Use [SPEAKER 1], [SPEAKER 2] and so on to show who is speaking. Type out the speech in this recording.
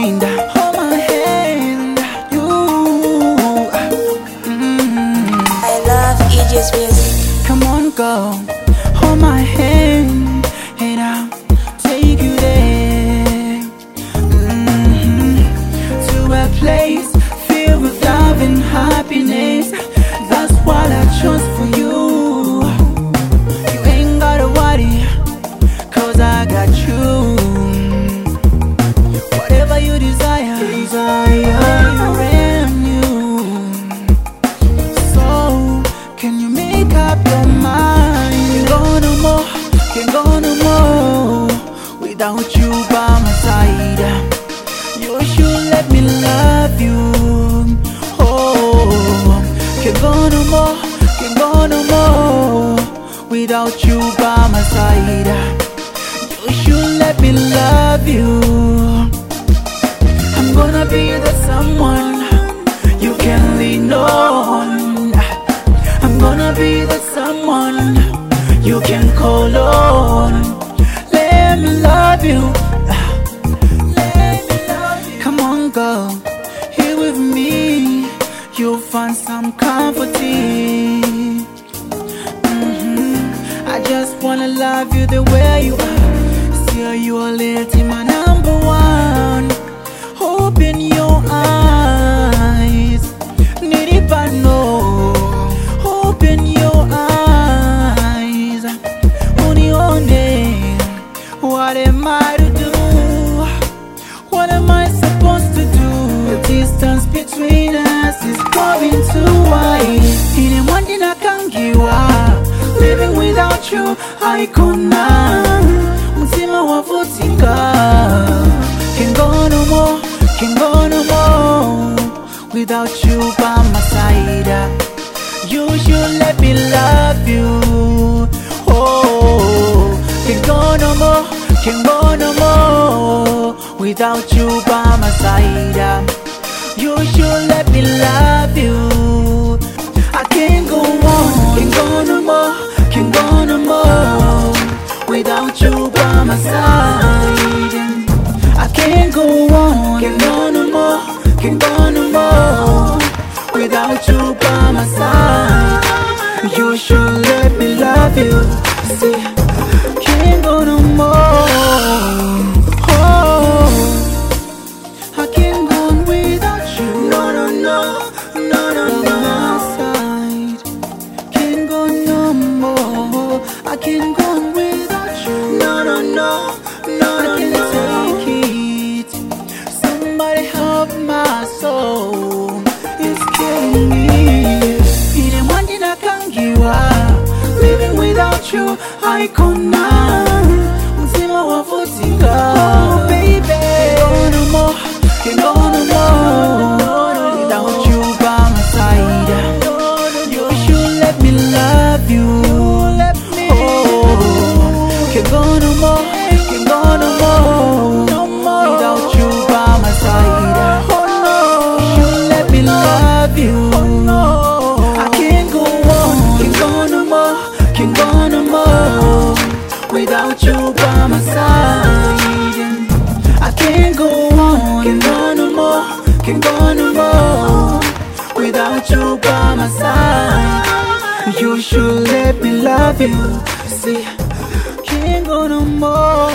[SPEAKER 1] hand, hold my hand. You, mm.
[SPEAKER 2] I love EJ's music.
[SPEAKER 1] come on, girl, hold my hand, and I'll take you there. Mhm. To a place filled with love and happiness. That's what I chose for you. You ain't gotta worry, cause I got without you by my side. You should let me love you. Oh, can't go no more, can't go no more without you by my side. You should let me love you. I'm gonna be the someone you can lean on. Comforting. Mhm. I just wanna love you the way you are. Still, you are little my number one. Distance between us is growing too wide. In a morning I can't give up. Living without you, cannot. Mtima wavutika. Can't go no more, can't go no more. Without you by my side. You should let me love you. Oh, can't go no more, can't go no more without you by my side. You should let me love you. I can't go on, can't go no more, can't go no more without you by my side. I can't go on, can't go no more, can't go no more without you by my side. You should let me love you. See, can't go no more. Help my soul. It's killing me. In a morning I can't give up. Living without you, I. Mtima wavutika. Oh, baby. No more. No more. Without you by my side. I can't go on. Can't go no more. Can't go no more. Without you by my side. You should let me love you. See, can't go no more.